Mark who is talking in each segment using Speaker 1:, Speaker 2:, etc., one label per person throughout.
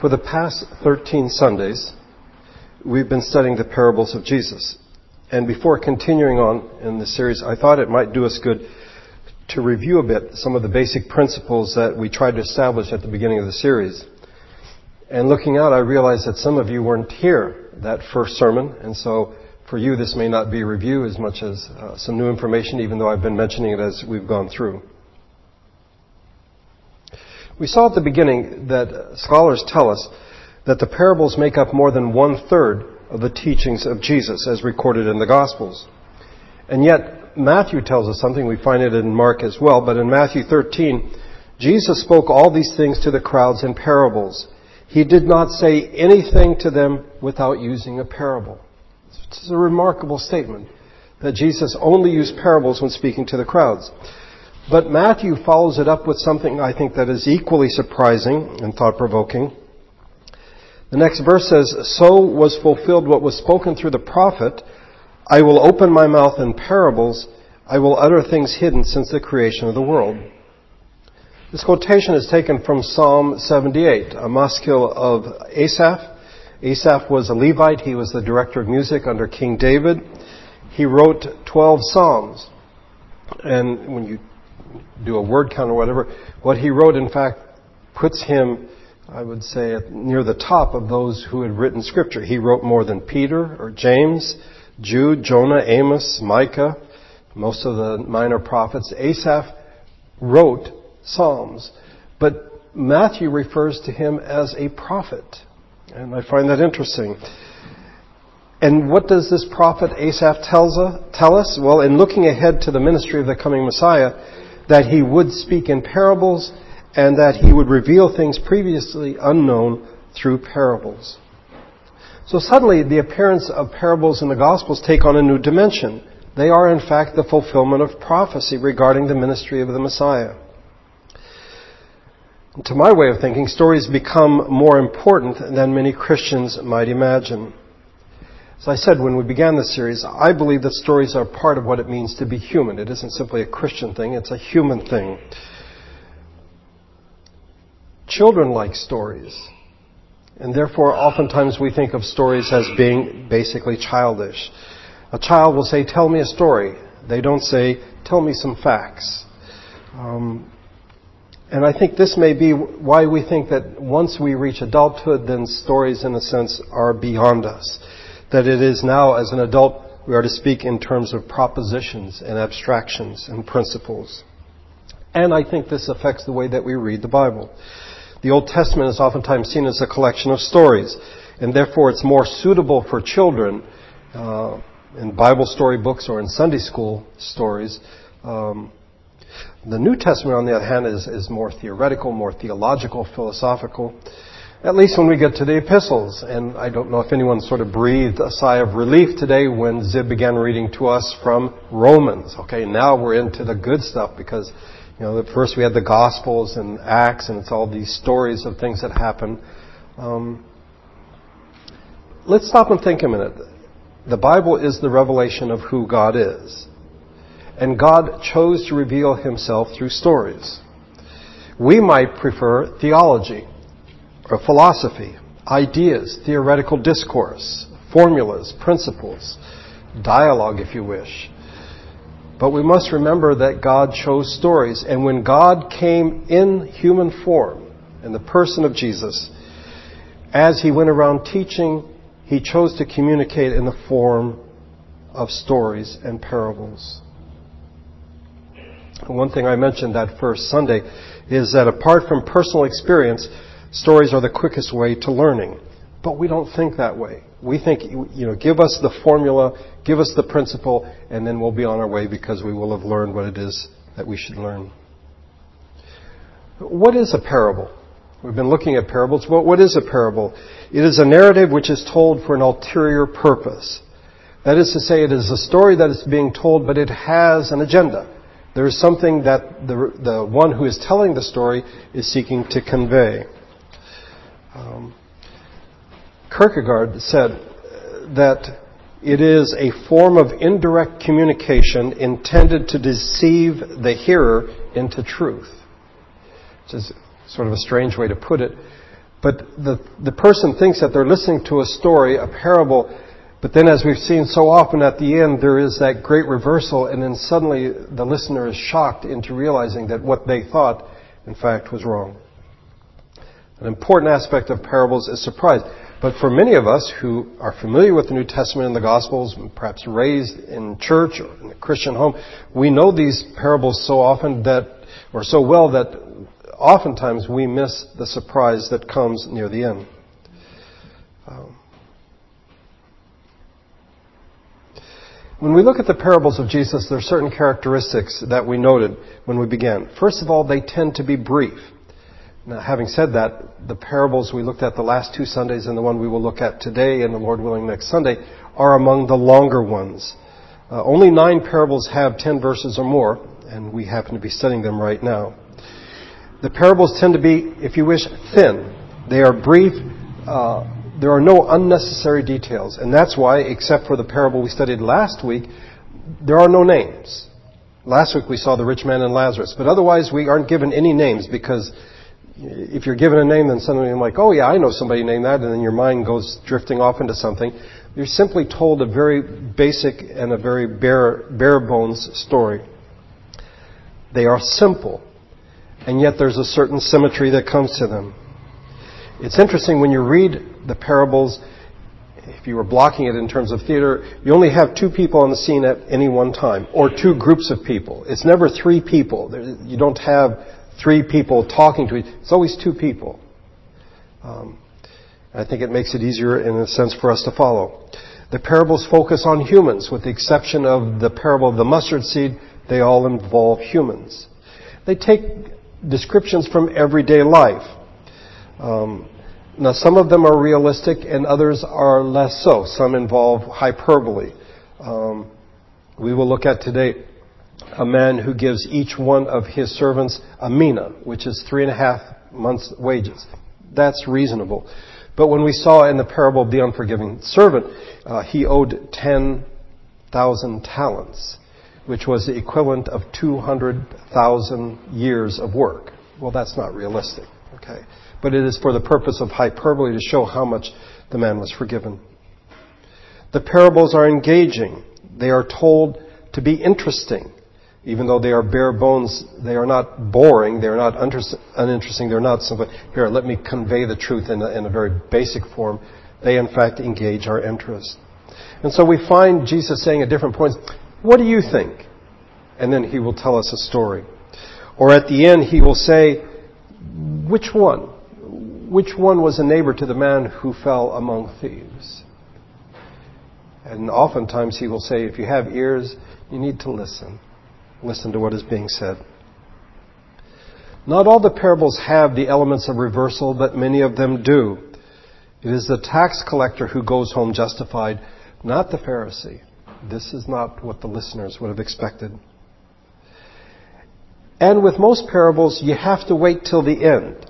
Speaker 1: For the past 13 Sundays, we've been studying the parables of Jesus. And before continuing on in the series, I thought it might do us good to review a bit some of the basic principles that we tried to establish at the beginning of the series. And looking out, I realized that some of you weren't here that first sermon, and so for you this may not be a review as much as uh, some new information, even though I've been mentioning it as we've gone through. We saw at the beginning that scholars tell us that the parables make up more than one third of the teachings of Jesus as recorded in the Gospels. And yet, Matthew tells us something, we find it in Mark as well, but in Matthew 13, Jesus spoke all these things to the crowds in parables. He did not say anything to them without using a parable. It's a remarkable statement that Jesus only used parables when speaking to the crowds. But Matthew follows it up with something I think that is equally surprising and thought provoking. The next verse says, So was fulfilled what was spoken through the prophet, I will open my mouth in parables, I will utter things hidden since the creation of the world. This quotation is taken from Psalm 78, a maskil of Asaph. Asaph was a Levite. He was the director of music under King David. He wrote 12 psalms. And when you do a word count or whatever. What he wrote, in fact, puts him, I would say, near the top of those who had written scripture. He wrote more than Peter or James, Jude, Jonah, Amos, Micah, most of the minor prophets. Asaph wrote Psalms, but Matthew refers to him as a prophet. And I find that interesting. And what does this prophet Asaph tells us, tell us? Well, in looking ahead to the ministry of the coming Messiah, that he would speak in parables and that he would reveal things previously unknown through parables. So suddenly the appearance of parables in the Gospels take on a new dimension. They are in fact the fulfillment of prophecy regarding the ministry of the Messiah. To my way of thinking, stories become more important than many Christians might imagine. As I said when we began this series, I believe that stories are part of what it means to be human. It isn't simply a Christian thing, it's a human thing. Children like stories. And therefore, oftentimes we think of stories as being basically childish. A child will say, Tell me a story. They don't say, Tell me some facts. Um, and I think this may be why we think that once we reach adulthood, then stories, in a sense, are beyond us that it is now, as an adult, we are to speak in terms of propositions and abstractions and principles. And I think this affects the way that we read the Bible. The Old Testament is oftentimes seen as a collection of stories, and therefore it's more suitable for children uh, in Bible story books or in Sunday school stories. Um, the New Testament, on the other hand, is, is more theoretical, more theological, philosophical. At least when we get to the epistles. And I don't know if anyone sort of breathed a sigh of relief today when Zib began reading to us from Romans. Okay, now we're into the good stuff because, you know, first we had the Gospels and Acts and it's all these stories of things that happen. Um, let's stop and think a minute. The Bible is the revelation of who God is. And God chose to reveal himself through stories. We might prefer theology philosophy, ideas, theoretical discourse, formulas, principles, dialogue, if you wish. But we must remember that God chose stories. And when God came in human form, in the person of Jesus, as he went around teaching, he chose to communicate in the form of stories and parables. One thing I mentioned that first Sunday is that apart from personal experience, stories are the quickest way to learning. But we don't think that way. We think, you know, give us the formula, give us the principle, and then we'll be on our way because we will have learned what it is that we should learn. What is a parable? We've been looking at parables. What is a parable? It is a narrative which is told for an ulterior purpose. That is to say, it is a story that is being told, but it has an agenda. There is something that the, the one who is telling the story is seeking to convey. Um, Kierkegaard said that it is a form of indirect communication intended to deceive the hearer into truth. Which is sort of a strange way to put it. But the, the person thinks that they're listening to a story, a parable, but then as we've seen so often at the end, there is that great reversal, and then suddenly the listener is shocked into realizing that what they thought, in fact, was wrong. An important aspect of parables is surprise. But for many of us who are familiar with the New Testament and the Gospels, perhaps raised in church or in a Christian home, we know these parables so often that, or so well that oftentimes we miss the surprise that comes near the end. Um, when we look at the parables of Jesus, there are certain characteristics that we noted when we began. First of all, they tend to be brief. Now, having said that, the parables we looked at the last two Sundays and the one we will look at today and the Lord willing next Sunday are among the longer ones. Uh, only nine parables have ten verses or more, and we happen to be studying them right now. The parables tend to be, if you wish, thin. They are brief. Uh, there are no unnecessary details. And that's why, except for the parable we studied last week, there are no names. Last week we saw the rich man and Lazarus. But otherwise we aren't given any names because if you're given a name, then suddenly you're like, oh yeah, I know somebody named that, and then your mind goes drifting off into something. You're simply told a very basic and a very bare, bare bones story. They are simple and yet there's a certain symmetry that comes to them. It's interesting when you read the parables, if you were blocking it in terms of theater, you only have two people on the scene at any one time, or two groups of people. It's never three people. You don't have three people talking to each It's always two people. Um, I think it makes it easier in a sense for us to follow. The parables focus on humans, with the exception of the parable of the mustard seed, they all involve humans. They take descriptions from everyday life. Um, now, some of them are realistic and others are less so. Some involve hyperbole. Um, we will look at today a man who gives each one of his servants a mina, which is three and a half months' wages. That's reasonable. But when we saw in the parable of the unforgiving servant, uh, he owed 10,000 talents which was the equivalent of 200,000 years of work. Well, that's not realistic, okay? But it is for the purpose of hyperbole to show how much the man was forgiven. The parables are engaging. They are told to be interesting. Even though they are bare bones, they are not boring, they are not uninteresting, they're not simple. Here, let me convey the truth in a, in a very basic form. They, in fact, engage our interest. And so we find Jesus saying at different points, what do you think? And then he will tell us a story. Or at the end, he will say, Which one? Which one was a neighbor to the man who fell among thieves? And oftentimes he will say, If you have ears, you need to listen. Listen to what is being said. Not all the parables have the elements of reversal, but many of them do. It is the tax collector who goes home justified, not the Pharisee. This is not what the listeners would have expected. And with most parables, you have to wait till the end.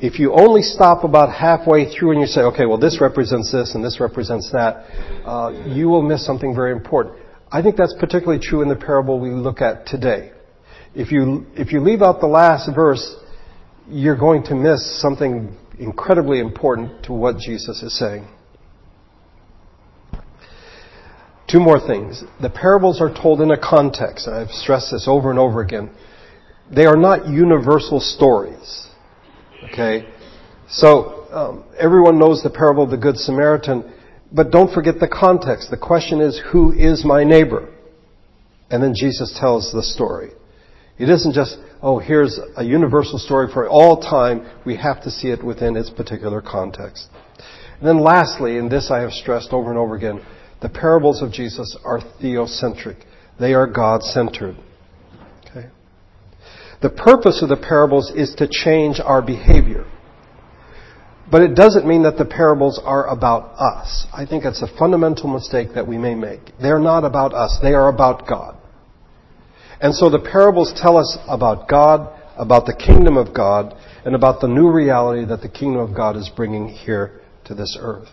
Speaker 1: If you only stop about halfway through and you say, okay, well, this represents this and this represents that, uh, you will miss something very important. I think that's particularly true in the parable we look at today. If you, if you leave out the last verse, you're going to miss something incredibly important to what Jesus is saying. Two more things. The parables are told in a context. I've stressed this over and over again. They are not universal stories. Okay? So, um, everyone knows the parable of the Good Samaritan, but don't forget the context. The question is, who is my neighbor? And then Jesus tells the story. It isn't just, oh, here's a universal story for all time. We have to see it within its particular context. And then lastly, and this I have stressed over and over again, the parables of Jesus are theocentric. They are God-centered. Okay? The purpose of the parables is to change our behavior. But it doesn't mean that the parables are about us. I think it's a fundamental mistake that we may make. They're not about us. They are about God. And so the parables tell us about God, about the kingdom of God, and about the new reality that the kingdom of God is bringing here to this earth.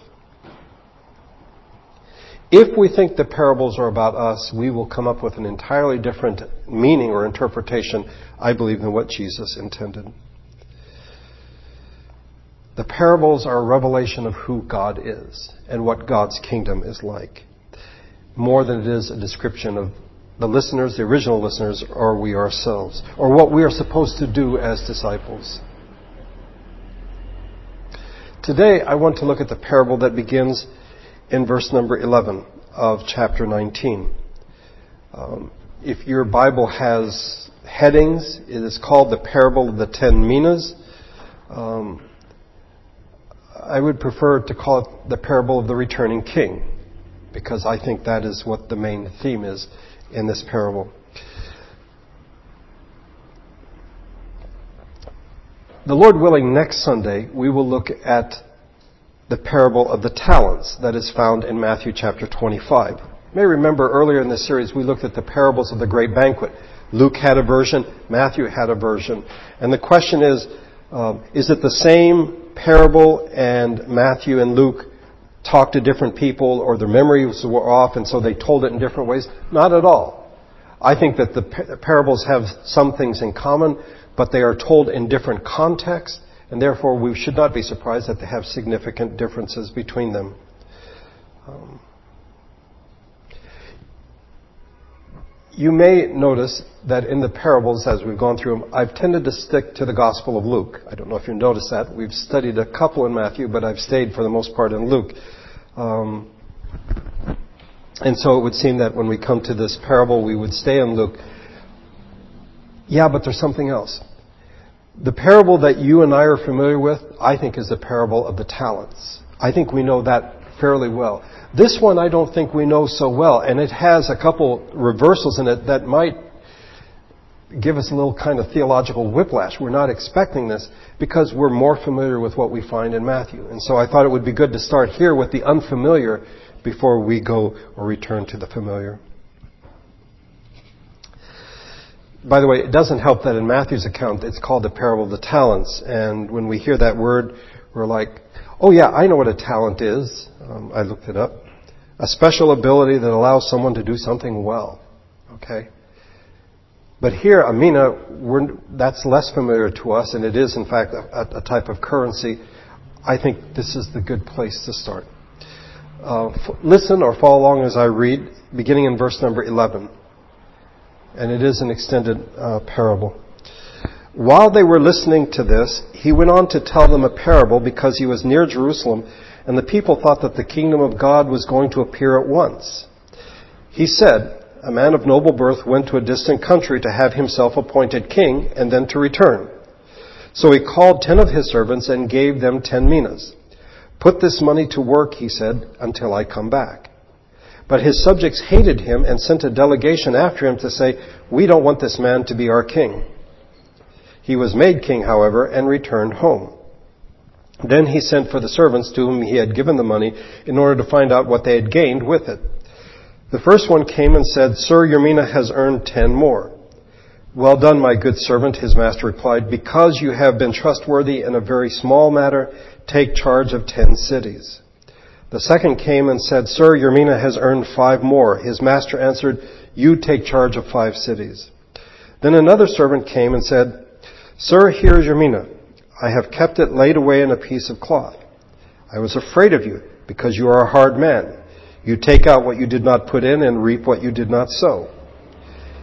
Speaker 1: If we think the parables are about us, we will come up with an entirely different meaning or interpretation, I believe, than what Jesus intended. The parables are a revelation of who God is and what God's kingdom is like, more than it is a description of the listeners, the original listeners, or we ourselves, or what we are supposed to do as disciples. Today, I want to look at the parable that begins in verse number 11 of chapter 19. Um, if your Bible has headings, it is called the parable of the ten minas. Um, I would prefer to call it the parable of the returning king, because I think that is what the main theme is in this parable. The Lord willing, next Sunday, we will look at the parable of the talents that is found in Matthew chapter 25. You may remember earlier in this series we looked at the parables of the great banquet. Luke had a version, Matthew had a version. And the question is, um, is it the same parable and Matthew and Luke talked to different people or their memories were off and so they told it in different ways? Not at all. I think that the parables have some things in common, but they are told in different contexts, and therefore we should not be surprised that they have significant differences between them. Um, you may notice that in the parables, as we've gone through them, I've tended to stick to the Gospel of Luke. I don't know if you noticed that. We've studied a couple in Matthew, but I've stayed for the most part in Luke. Um, and so it would seem that when we come to this parable, we would stay in Luke. Yeah, but there's something else. The parable that you and I are familiar with, I think, is the parable of the talents. I think we know that fairly well. This one I don't think we know so well, and it has a couple reversals in it that might give us a little kind of theological whiplash. We're not expecting this because we're more familiar with what we find in Matthew. And so I thought it would be good to start here with the unfamiliar before we go or return to the familiar. By the way, it doesn't help that in Matthew's account it's called the parable of the talents. And when we hear that word, we're like, oh yeah, I know what a talent is. Um, I looked it up. A special ability that allows someone to do something well. Okay? But here, a mina, that's less familiar to us, and it is, in fact, a, a, type of currency. I think this is the good place to start. Uh, f- listen or follow along as I read, beginning in verse number 11. And it is an extended uh, parable. While they were listening to this, he went on to tell them a parable because he was near Jerusalem and the people thought that the kingdom of God was going to appear at once. He said, A man of noble birth went to a distant country to have himself appointed king and then to return. So he called ten of his servants and gave them ten minas. Put this money to work, he said, until I come back. But his subjects hated him and sent a delegation after him to say, We don't want this man to be our king. He was made king, however, and returned home. Then he sent for the servants to whom he had given the money in order to find out what they had gained with it. The first one came and said, Sir, your mina has earned ten more. Well done, my good servant, his master replied, because you have been trustworthy in a very small matter, take charge of ten cities. The second came and said, Sir, your mina has earned five more. His master answered, You take charge of five cities. Then another servant came and said, Sir, here is your mina. I have kept it laid away in a piece of cloth. I was afraid of you because you are a hard man. You take out what you did not put in and reap what you did not sow.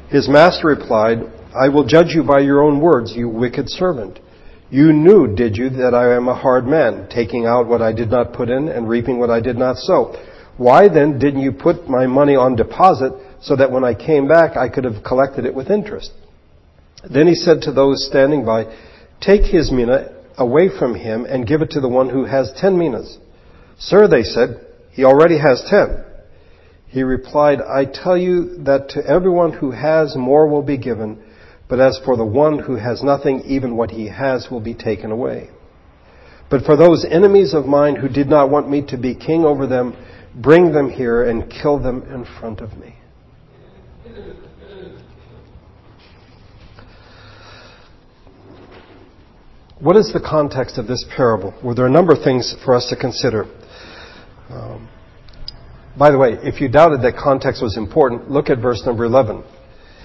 Speaker 1: His master replied, I will judge you by your own words, you wicked servant. You knew, did you, that I am a hard man, taking out what I did not put in and reaping what I did not sow? Why then didn't you put my money on deposit so that when I came back I could have collected it with interest? Then he said to those standing by, Take his mina away from him and give it to the one who has ten minas. Sir, they said, he already has ten. He replied, I tell you that to everyone who has more will be given, but as for the one who has nothing, even what he has will be taken away. But for those enemies of mine who did not want me to be king over them, bring them here and kill them in front of me. What is the context of this parable? Well, there are a number of things for us to consider. Um, by the way, if you doubted that context was important, look at verse number 11.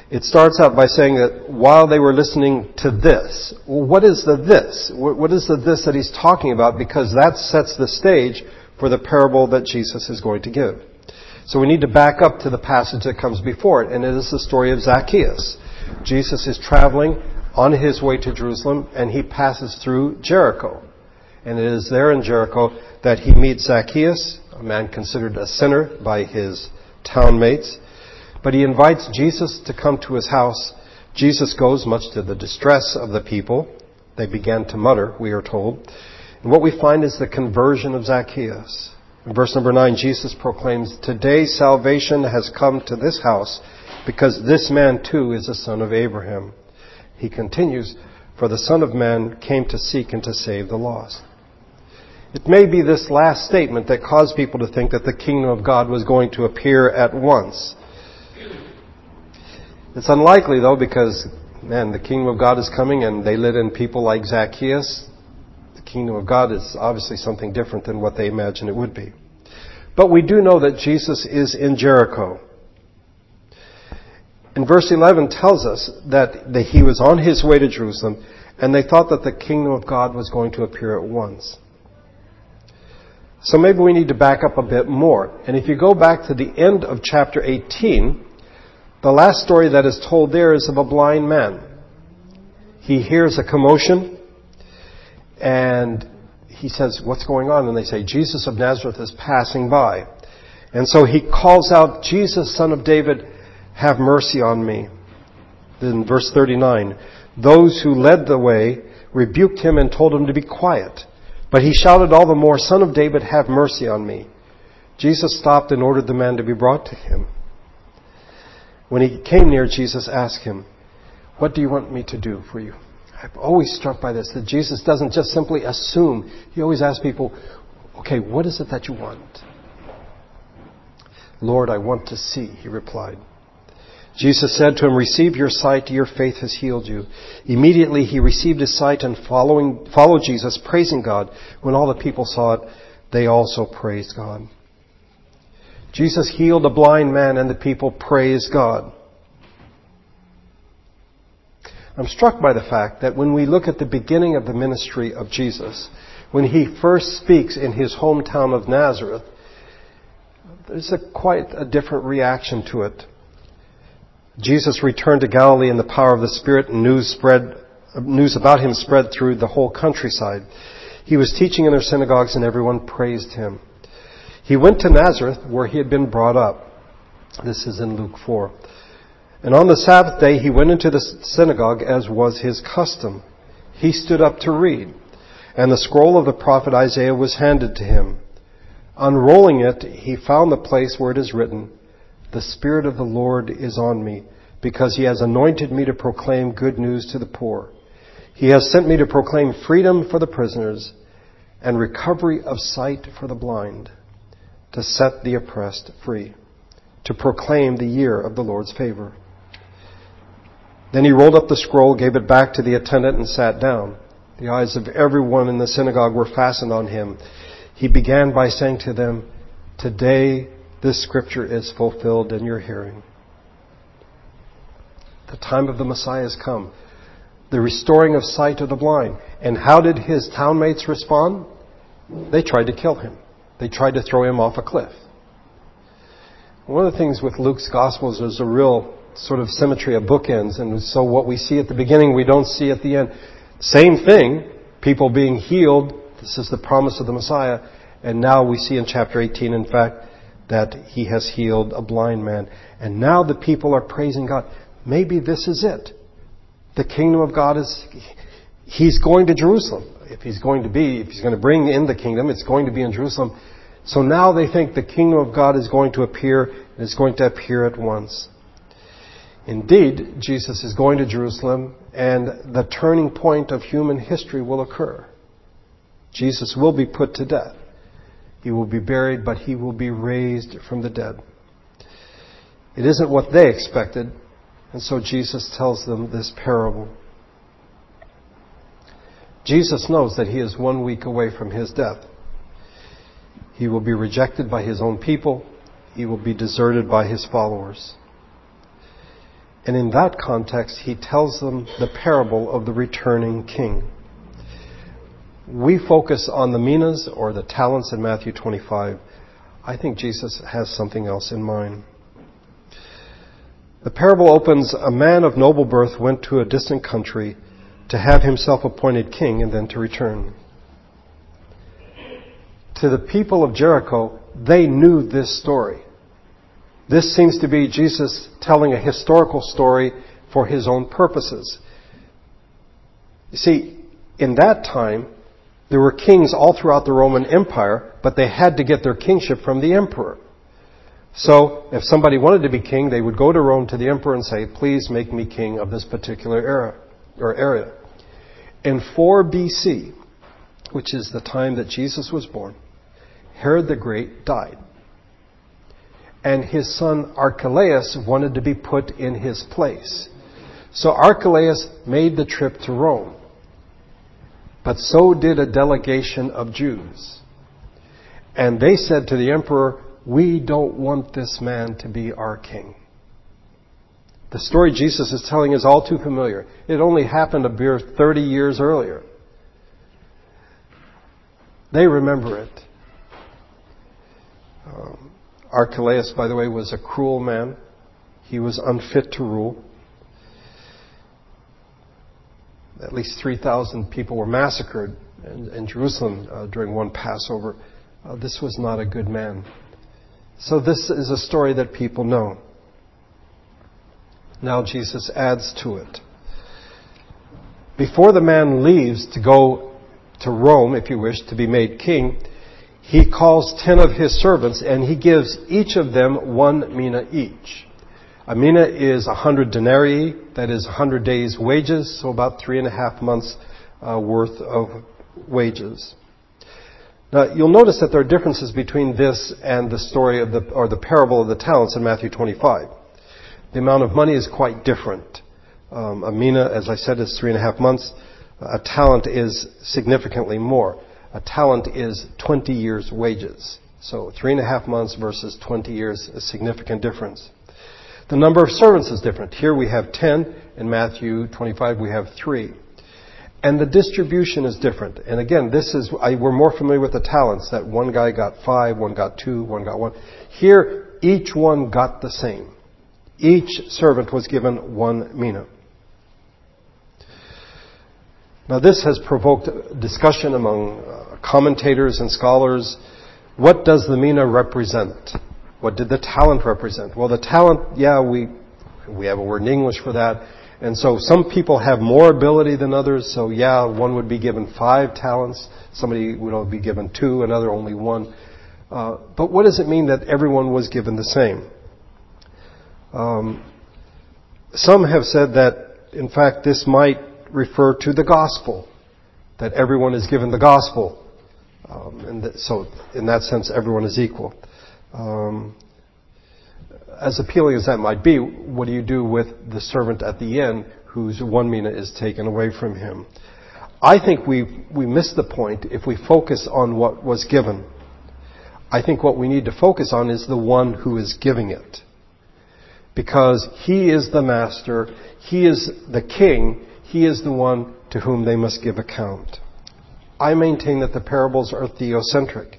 Speaker 1: it starts out by saying that while they were listening to this, what is the this? What is the this that he's talking about? Because that sets the stage for the parable that Jesus is going to give. So we need to back up to the passage that comes before it, and it is the story of Zacchaeus. Jesus is traveling on his way to Jerusalem, and he passes through Jericho. And it is there in Jericho that he meets Zacchaeus, a man considered a sinner by his townmates. But he invites Jesus to come to his house. Jesus goes, much to the distress of the people. They began to mutter, we are told. And what we find is the conversion of Zacchaeus. In verse number 9, Jesus proclaims, Today salvation has come to this house because this man too is a son of Abraham. He continues, For the Son of Man came to seek and to save the lost. It may be this last statement that caused people to think that the kingdom of God was going to appear at once. It's unlikely though because, man, the kingdom of God is coming and they let in people like Zacchaeus. The kingdom of God is obviously something different than what they imagine it would be. But we do know that Jesus is in Jericho. And verse 11 tells us that he was on his way to Jerusalem and they thought that the kingdom of God was going to appear at once. So maybe we need to back up a bit more. And if you go back to the end of chapter 18, the last story that is told there is of a blind man. He hears a commotion and he says, What's going on? And they say, Jesus of Nazareth is passing by. And so he calls out, Jesus, son of David, have mercy on me. Then verse 39, those who led the way rebuked him and told him to be quiet. But he shouted all the more, Son of David, have mercy on me. Jesus stopped and ordered the man to be brought to him. When he came near, Jesus asked him, What do you want me to do for you? I'm always struck by this, that Jesus doesn't just simply assume. He always asks people, Okay, what is it that you want? Lord, I want to see, he replied. Jesus said to him, Receive your sight, your faith has healed you. Immediately he received his sight and following, followed Jesus, praising God. When all the people saw it, they also praised God. Jesus healed a blind man and the people praised God. I'm struck by the fact that when we look at the beginning of the ministry of Jesus, when he first speaks in his hometown of Nazareth, there's a quite a different reaction to it. Jesus returned to Galilee in the power of the Spirit and news spread, news about him spread through the whole countryside. He was teaching in their synagogues and everyone praised him. He went to Nazareth where he had been brought up. This is in Luke 4. And on the Sabbath day he went into the synagogue as was his custom. He stood up to read, and the scroll of the prophet Isaiah was handed to him. Unrolling it, he found the place where it is written, the Spirit of the Lord is on me, because He has anointed me to proclaim good news to the poor. He has sent me to proclaim freedom for the prisoners and recovery of sight for the blind, to set the oppressed free, to proclaim the year of the Lord's favor. Then he rolled up the scroll, gave it back to the attendant, and sat down. The eyes of everyone in the synagogue were fastened on him. He began by saying to them, Today this scripture is fulfilled in your hearing. The time of the Messiah has come. The restoring of sight to the blind. And how did his townmates respond? They tried to kill him. They tried to throw him off a cliff. One of the things with Luke's Gospels is a real sort of symmetry of bookends. And so what we see at the beginning, we don't see at the end. Same thing, people being healed. This is the promise of the Messiah. And now we see in chapter 18, in fact, that he has healed a blind man. And now the people are praising God. Maybe this is it. The kingdom of God is, he's going to Jerusalem. If he's going to be, if he's going to bring in the kingdom, it's going to be in Jerusalem. So now they think the kingdom of God is going to appear, and it's going to appear at once. Indeed, Jesus is going to Jerusalem, and the turning point of human history will occur. Jesus will be put to death. He will be buried, but he will be raised from the dead. It isn't what they expected, and so Jesus tells them this parable. Jesus knows that he is one week away from his death. He will be rejected by his own people. He will be deserted by his followers. And in that context, he tells them the parable of the returning king. We focus on the minas or the talents in Matthew 25. I think Jesus has something else in mind. The parable opens a man of noble birth went to a distant country to have himself appointed king and then to return. To the people of Jericho, they knew this story. This seems to be Jesus telling a historical story for his own purposes. You see, in that time, there were kings all throughout the Roman Empire, but they had to get their kingship from the emperor. So, if somebody wanted to be king, they would go to Rome to the emperor and say, please make me king of this particular era, or area. In 4 BC, which is the time that Jesus was born, Herod the Great died. And his son Archelaus wanted to be put in his place. So Archelaus made the trip to Rome. But so did a delegation of Jews. And they said to the emperor, we don't want this man to be our king. The story Jesus is telling is all too familiar. It only happened a mere 30 years earlier. They remember it. Um, Archelaus, by the way, was a cruel man. He was unfit to rule. At least 3,000 people were massacred in, in Jerusalem uh, during one Passover. Uh, this was not a good man. So this is a story that people know. Now Jesus adds to it. Before the man leaves to go to Rome, if you wish, to be made king, he calls ten of his servants and he gives each of them one mina each. A mina is hundred denarii, that is hundred days' wages, so about three and a half months uh, worth of wages. Now, you'll notice that there are differences between this and the story of the, or the parable of the talents in Matthew 25. The amount of money is quite different. Um, a mina, as I said, is three and a half months. A talent is significantly more. A talent is 20 years' wages. So three and a half months versus 20 years, a significant difference. The number of servants is different. Here we have 10. In Matthew 25 we have 3. And the distribution is different. And again, this is, I, we're more familiar with the talents that one guy got five, one got two, one got one. Here, each one got the same. Each servant was given one mina. Now this has provoked discussion among uh, commentators and scholars. What does the mina represent? What did the talent represent? Well, the talent, yeah, we, we have a word in English for that. And so some people have more ability than others. So yeah, one would be given five talents. Somebody would be given two, another only one. Uh, but what does it mean that everyone was given the same? Um, some have said that, in fact, this might refer to the gospel, that everyone is given the gospel. Um, and so, in that sense, everyone is equal. Um, as appealing as that might be, what do you do with the servant at the end whose one mina is taken away from him? I think we we miss the point if we focus on what was given. I think what we need to focus on is the one who is giving it. Because he is the master, he is the king, he is the one to whom they must give account. I maintain that the parables are theocentric.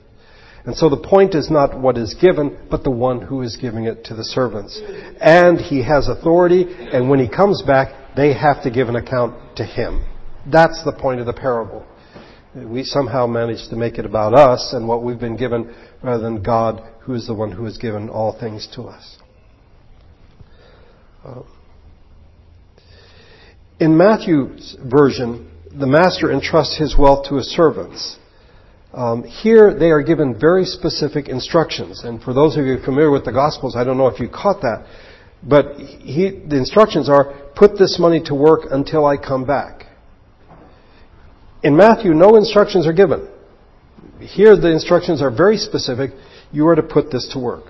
Speaker 1: And so the point is not what is given, but the one who is giving it to the servants. And he has authority, and when he comes back, they have to give an account to him. That's the point of the parable. We somehow manage to make it about us and what we've been given rather than God, who is the one who has given all things to us. Uh, in Matthew's version, the master entrusts his wealth to his servants. Um, here they are given very specific instructions. And for those of you familiar with the Gospels, I don't know if you caught that, but he, the instructions are, put this money to work until I come back. In Matthew, no instructions are given. Here the instructions are very specific. You are to put this to work.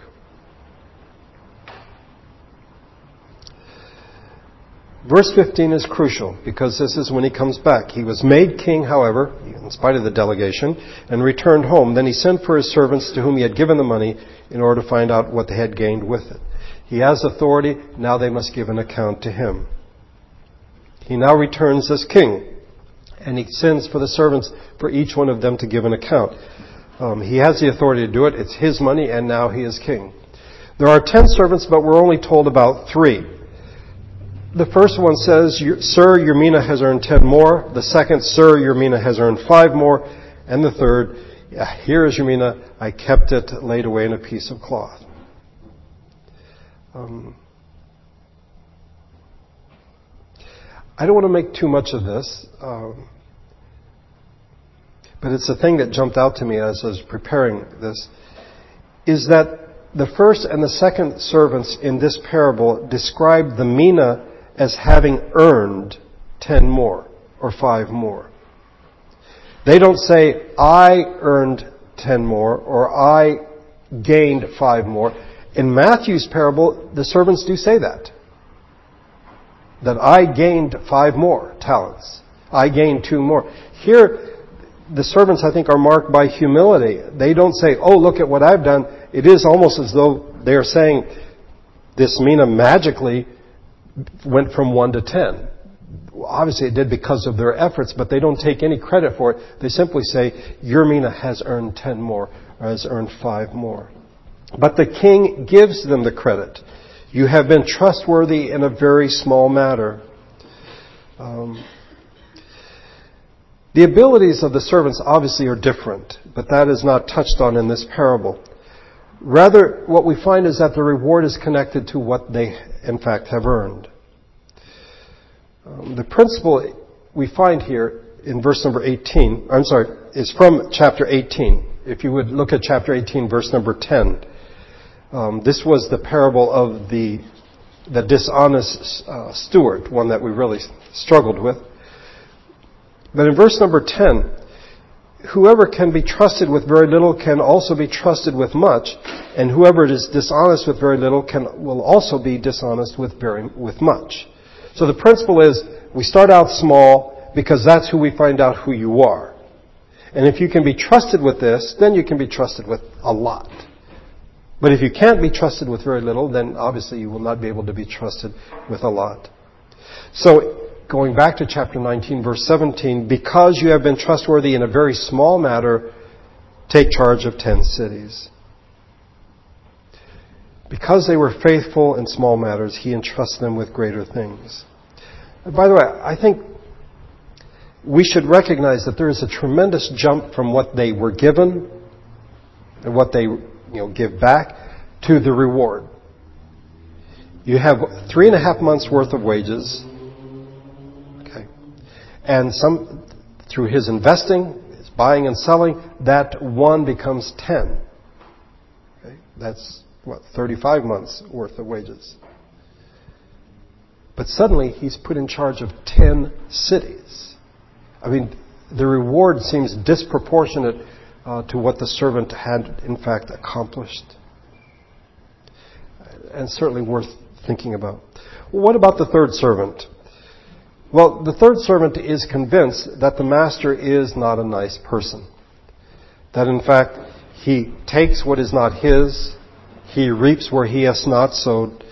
Speaker 1: Verse 15 is crucial because this is when he comes back. He was made king, however, in spite of the delegation, and returned home. Then he sent for his servants to whom he had given the money in order to find out what they had gained with it. He has authority. Now they must give an account to him. He now returns as king. And he sends for the servants for each one of them to give an account. Um, he has the authority to do it. It's his money, and now he is king. There are ten servants, but we're only told about three. The first one says, Sir, your mina has earned ten more. The second, Sir, your mina has earned five more. And the third, Here is your mina. I kept it laid away in a piece of cloth. Um, I don't want to make too much of this, um, but it's a thing that jumped out to me as I was preparing this, is that the first and the second servants in this parable describe the mina as having earned ten more or five more. They don't say, I earned ten more or I gained five more. In Matthew's parable, the servants do say that. That I gained five more talents. I gained two more. Here, the servants, I think, are marked by humility. They don't say, oh, look at what I've done. It is almost as though they are saying, this mina magically went from one to ten. Obviously, it did because of their efforts, but they don't take any credit for it. They simply say, your mina has earned ten more, or has earned five more. But the king gives them the credit. You have been trustworthy in a very small matter. Um, the abilities of the servants obviously are different, but that is not touched on in this parable. Rather, what we find is that the reward is connected to what they, in fact, have earned. Um, the principle we find here in verse number 18, I'm sorry, is from chapter 18. If you would look at chapter 18, verse number 10. Um, this was the parable of the the dishonest uh, steward, one that we really struggled with. But in verse number 10, whoever can be trusted with very little can also be trusted with much, and whoever is dishonest with very little can will also be dishonest with very with much. So the principle is we start out small because that's who we find out who you are. And if you can be trusted with this, then you can be trusted with a lot. But if you can't be trusted with very little, then obviously you will not be able to be trusted with a lot. So, going back to chapter 19, verse 17, because you have been trustworthy in a very small matter, take charge of ten cities. Because they were faithful in small matters, he entrusts them with greater things. By the way, I think we should recognize that there is a tremendous jump from what they were given and what they you know, give back to the reward. You have three and a half months worth of wages. And some, through his investing, his buying and selling, that one becomes ten. Okay. That's, what, 35 months worth of wages. But suddenly he's put in charge of 10 cities. I mean, the reward seems disproportionate uh, to what the servant had in fact accomplished. And certainly worth thinking about. what about the third servant? Well, the third servant is convinced that the master is not a nice person. That in fact, he takes what is not his, he reaps where he has not sowed.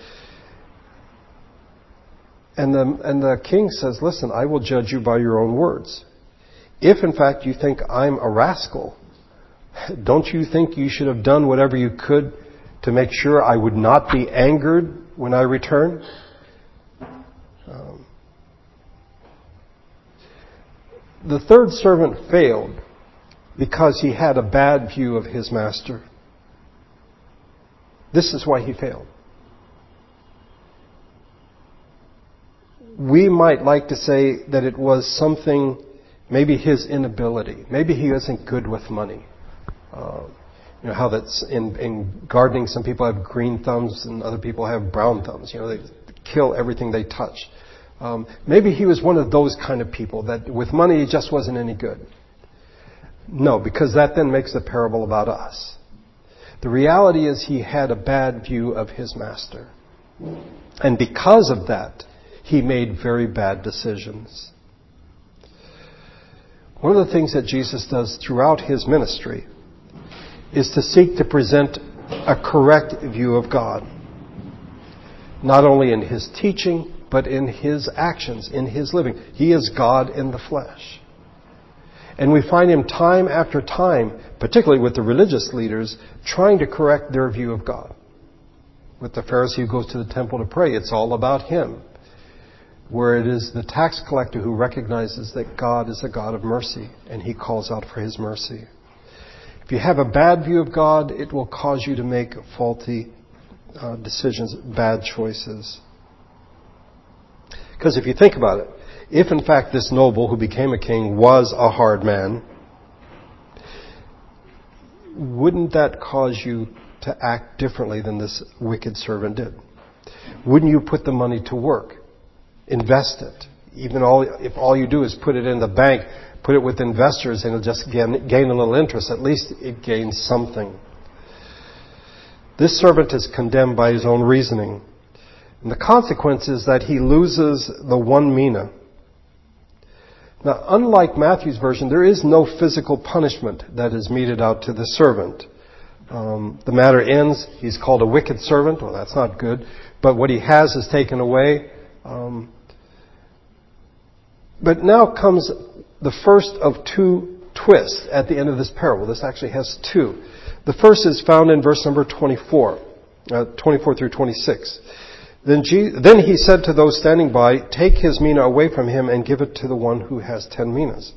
Speaker 1: And the, and the king says, listen, I will judge you by your own words. If in fact you think I'm a rascal, don't you think you should have done whatever you could to make sure I would not be angered when I return? The third servant failed because he had a bad view of his master. This is why he failed. We might like to say that it was something, maybe his inability. Maybe he wasn't good with money. Uh, you know how that's in, in gardening. Some people have green thumbs and other people have brown thumbs. You know they kill everything they touch. Um, maybe he was one of those kind of people that with money he just wasn't any good. No, because that then makes the parable about us. The reality is he had a bad view of his master. And because of that, he made very bad decisions. One of the things that Jesus does throughout his ministry is to seek to present a correct view of God. not only in his teaching, but in his actions, in his living. He is God in the flesh. And we find him time after time, particularly with the religious leaders, trying to correct their view of God. With the Pharisee who goes to the temple to pray, it's all about him. Where it is the tax collector who recognizes that God is a God of mercy and he calls out for his mercy. If you have a bad view of God, it will cause you to make faulty uh, decisions, bad choices. Because if you think about it, if in fact this noble who became a king was a hard man, wouldn't that cause you to act differently than this wicked servant did? Wouldn't you put the money to work? Invest it. Even all, if all you do is put it in the bank, put it with investors and it'll just gain, gain a little interest, at least it gains something. This servant is condemned by his own reasoning. And the consequence is that he loses the one mina. Now, unlike Matthew's version, there is no physical punishment that is meted out to the servant. Um, the matter ends. He's called a wicked servant. Well, that's not good. But what he has is taken away. Um, but now comes the first of two twists at the end of this parable. This actually has two. The first is found in verse number 24, uh, 24 through 26. Then, then he said to those standing by, Take his mina away from him and give it to the one who has ten minas.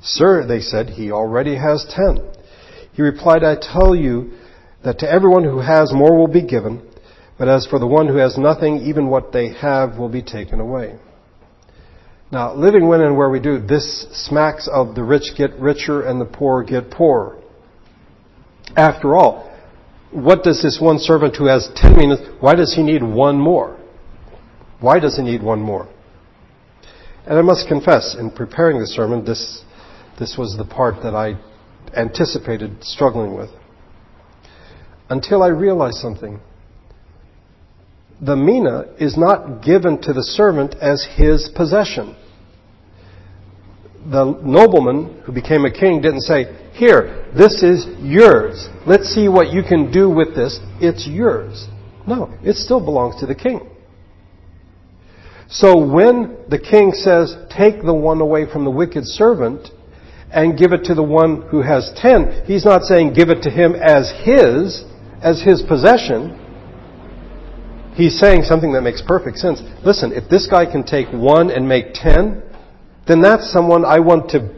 Speaker 1: Sir, they said, he already has ten. He replied, I tell you that to everyone who has more will be given, but as for the one who has nothing, even what they have will be taken away. Now, living when and where we do, this smacks of the rich get richer and the poor get poorer. After all, what does this one servant who has ten minas, why does he need one more? Why does he need one more? And I must confess, in preparing the sermon, this, this was the part that I anticipated struggling with. Until I realized something. The mina is not given to the servant as his possession. The nobleman who became a king didn't say, here, this is yours. Let's see what you can do with this. It's yours. No, it still belongs to the king. So when the king says, take the one away from the wicked servant and give it to the one who has ten, he's not saying give it to him as his, as his possession. He's saying something that makes perfect sense. Listen, if this guy can take one and make ten, then that's someone I want to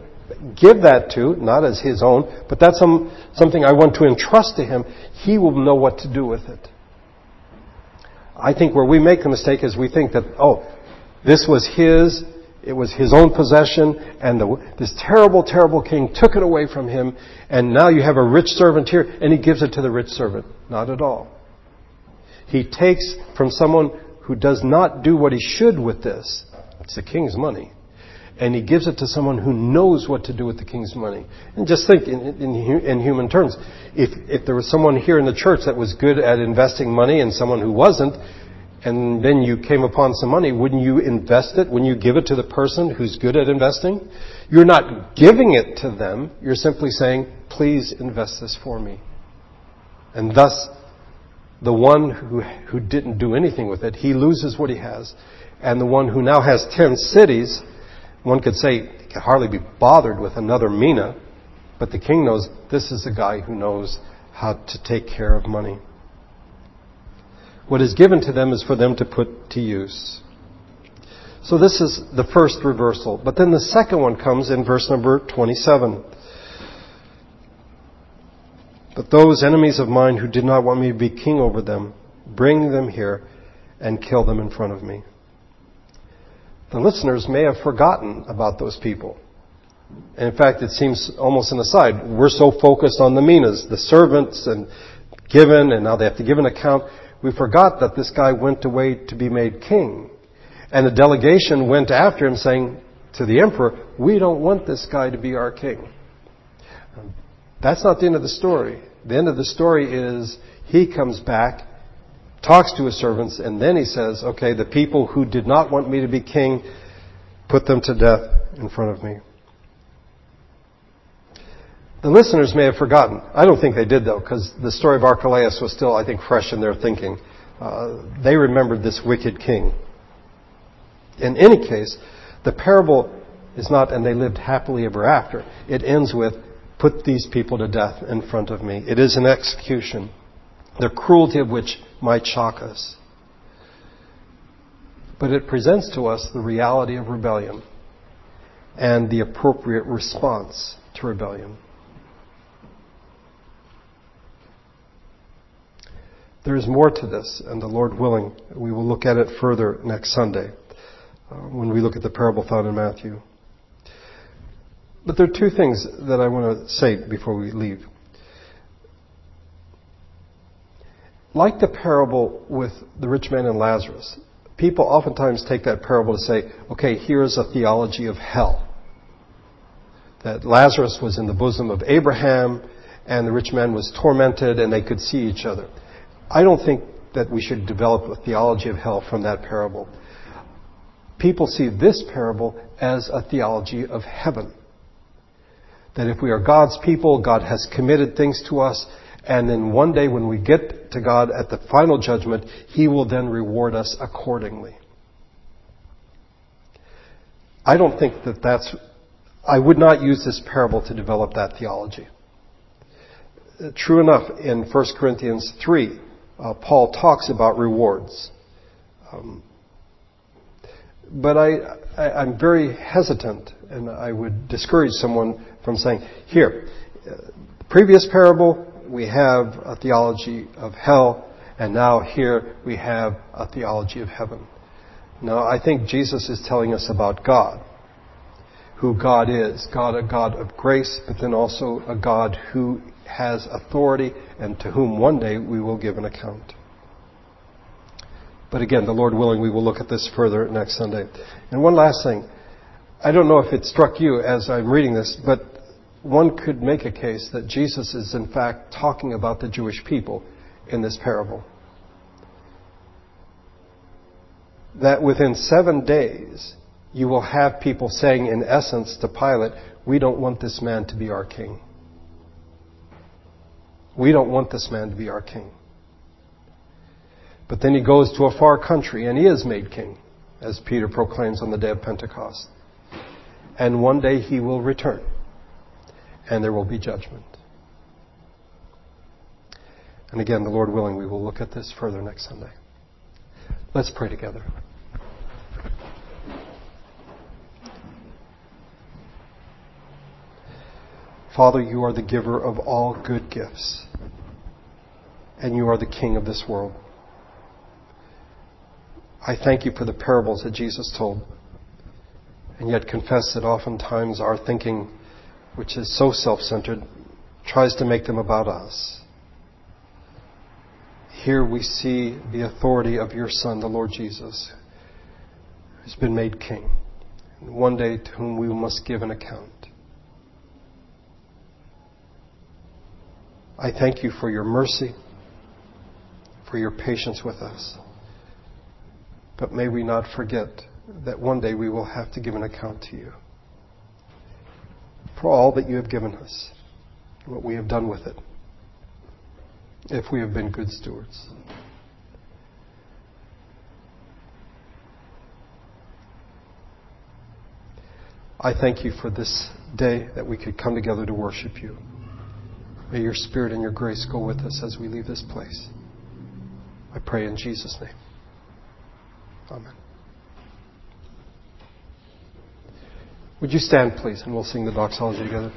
Speaker 1: give that to, not as his own, but that's some, something I want to entrust to him. He will know what to do with it. I think where we make the mistake is we think that, oh, this was his, it was his own possession, and the, this terrible, terrible king took it away from him, and now you have a rich servant here, and he gives it to the rich servant. Not at all. He takes from someone who does not do what he should with this. It's the king's money and he gives it to someone who knows what to do with the king's money. And just think in, in, in, human terms, if, if there was someone here in the church that was good at investing money and someone who wasn't, and then you came upon some money, wouldn't you invest it? Wouldn't you give it to the person who's good at investing? You're not giving it to them. You're simply saying, please invest this for me. And thus, the one who, who didn't do anything with it, he loses what he has. And the one who now has ten cities one could say he could hardly be bothered with another mina, but the king knows this is a guy who knows how to take care of money. What is given to them is for them to put to use. So this is the first reversal. But then the second one comes in verse number 27. But those enemies of mine who did not want me to be king over them, bring them here and kill them in front of me the listeners may have forgotten about those people. And in fact, it seems almost an aside. We're so focused on the minas, the servants, and given, and now they have to give an account. We forgot that this guy went away to be made king. And the delegation went after him saying to the emperor, we don't want this guy to be our king. That's not the end of the story. The end of the story is he comes back talks to his servants, and then he says, okay, the people who did not want me to be king, put them to death in front of me. The listeners may have forgotten. I don't think they did though, because the story of Archelaus was still, I think, fresh in their thinking. uh, they remembered this wicked king. In any case, the parable is not, and they lived happily ever after. It ends with, put these people to death in front of me. It is an execution, the cruelty of which shock us. But it presents to us the reality of rebellion and the appropriate response to rebellion. There is more to this, and the Lord willing, we will look at it further next Sunday uh, when we look at the parable found in Matthew. But there are two things that I want to say before we leave. Like the parable with the rich man and Lazarus, people oftentimes take that parable to say, okay, here's a theology of hell. That Lazarus was in the bosom of Abraham and the rich man was tormented and they could see each other. I don't think that we should develop a theology of hell from that parable. People see this parable as a theology of heaven. That if we are God's people, God has committed things to us, and then one day when we get to God at the final judgment, He will then reward us accordingly. I don't think that that's, I would not use this parable to develop that theology. True enough, in 1 Corinthians 3, uh, Paul talks about rewards. Um, but I, am very hesitant, and I would discourage someone from saying, here, uh, previous parable, we have a theology of hell, and now here we have a theology of heaven. Now, I think Jesus is telling us about God, who God is. God, a God of grace, but then also a God who has authority and to whom one day we will give an account. But again, the Lord willing, we will look at this further next Sunday. And one last thing. I don't know if it struck you as I'm reading this, but one could make a case that Jesus is in fact talking about the Jewish people in this parable. That within seven days, you will have people saying, in essence, to Pilate, We don't want this man to be our king. We don't want this man to be our king. But then he goes to a far country and he is made king, as Peter proclaims on the day of Pentecost. And one day he will return and there will be judgment. And again, the Lord willing, we will look at this further next Sunday. Let's pray together. Father, you are the giver of all good gifts, and you are the King of this world. I thank you for the parables that Jesus told, and yet confess that oftentimes our thinking which is so self centered, tries to make them about us. Here we see the authority of your Son, the Lord Jesus, who's been made King, and one day to whom we must give an account. I thank you for your mercy, for your patience with us. But may we not forget that one day we will have to give an account to you for all that you have given us, what we have done with it, if we have been good stewards. I thank you for this day that we could come together to worship you. May your Spirit and your grace go with us as we leave this place. I pray in Jesus' name. Amen. Would you stand, please, and we'll sing the doxology together?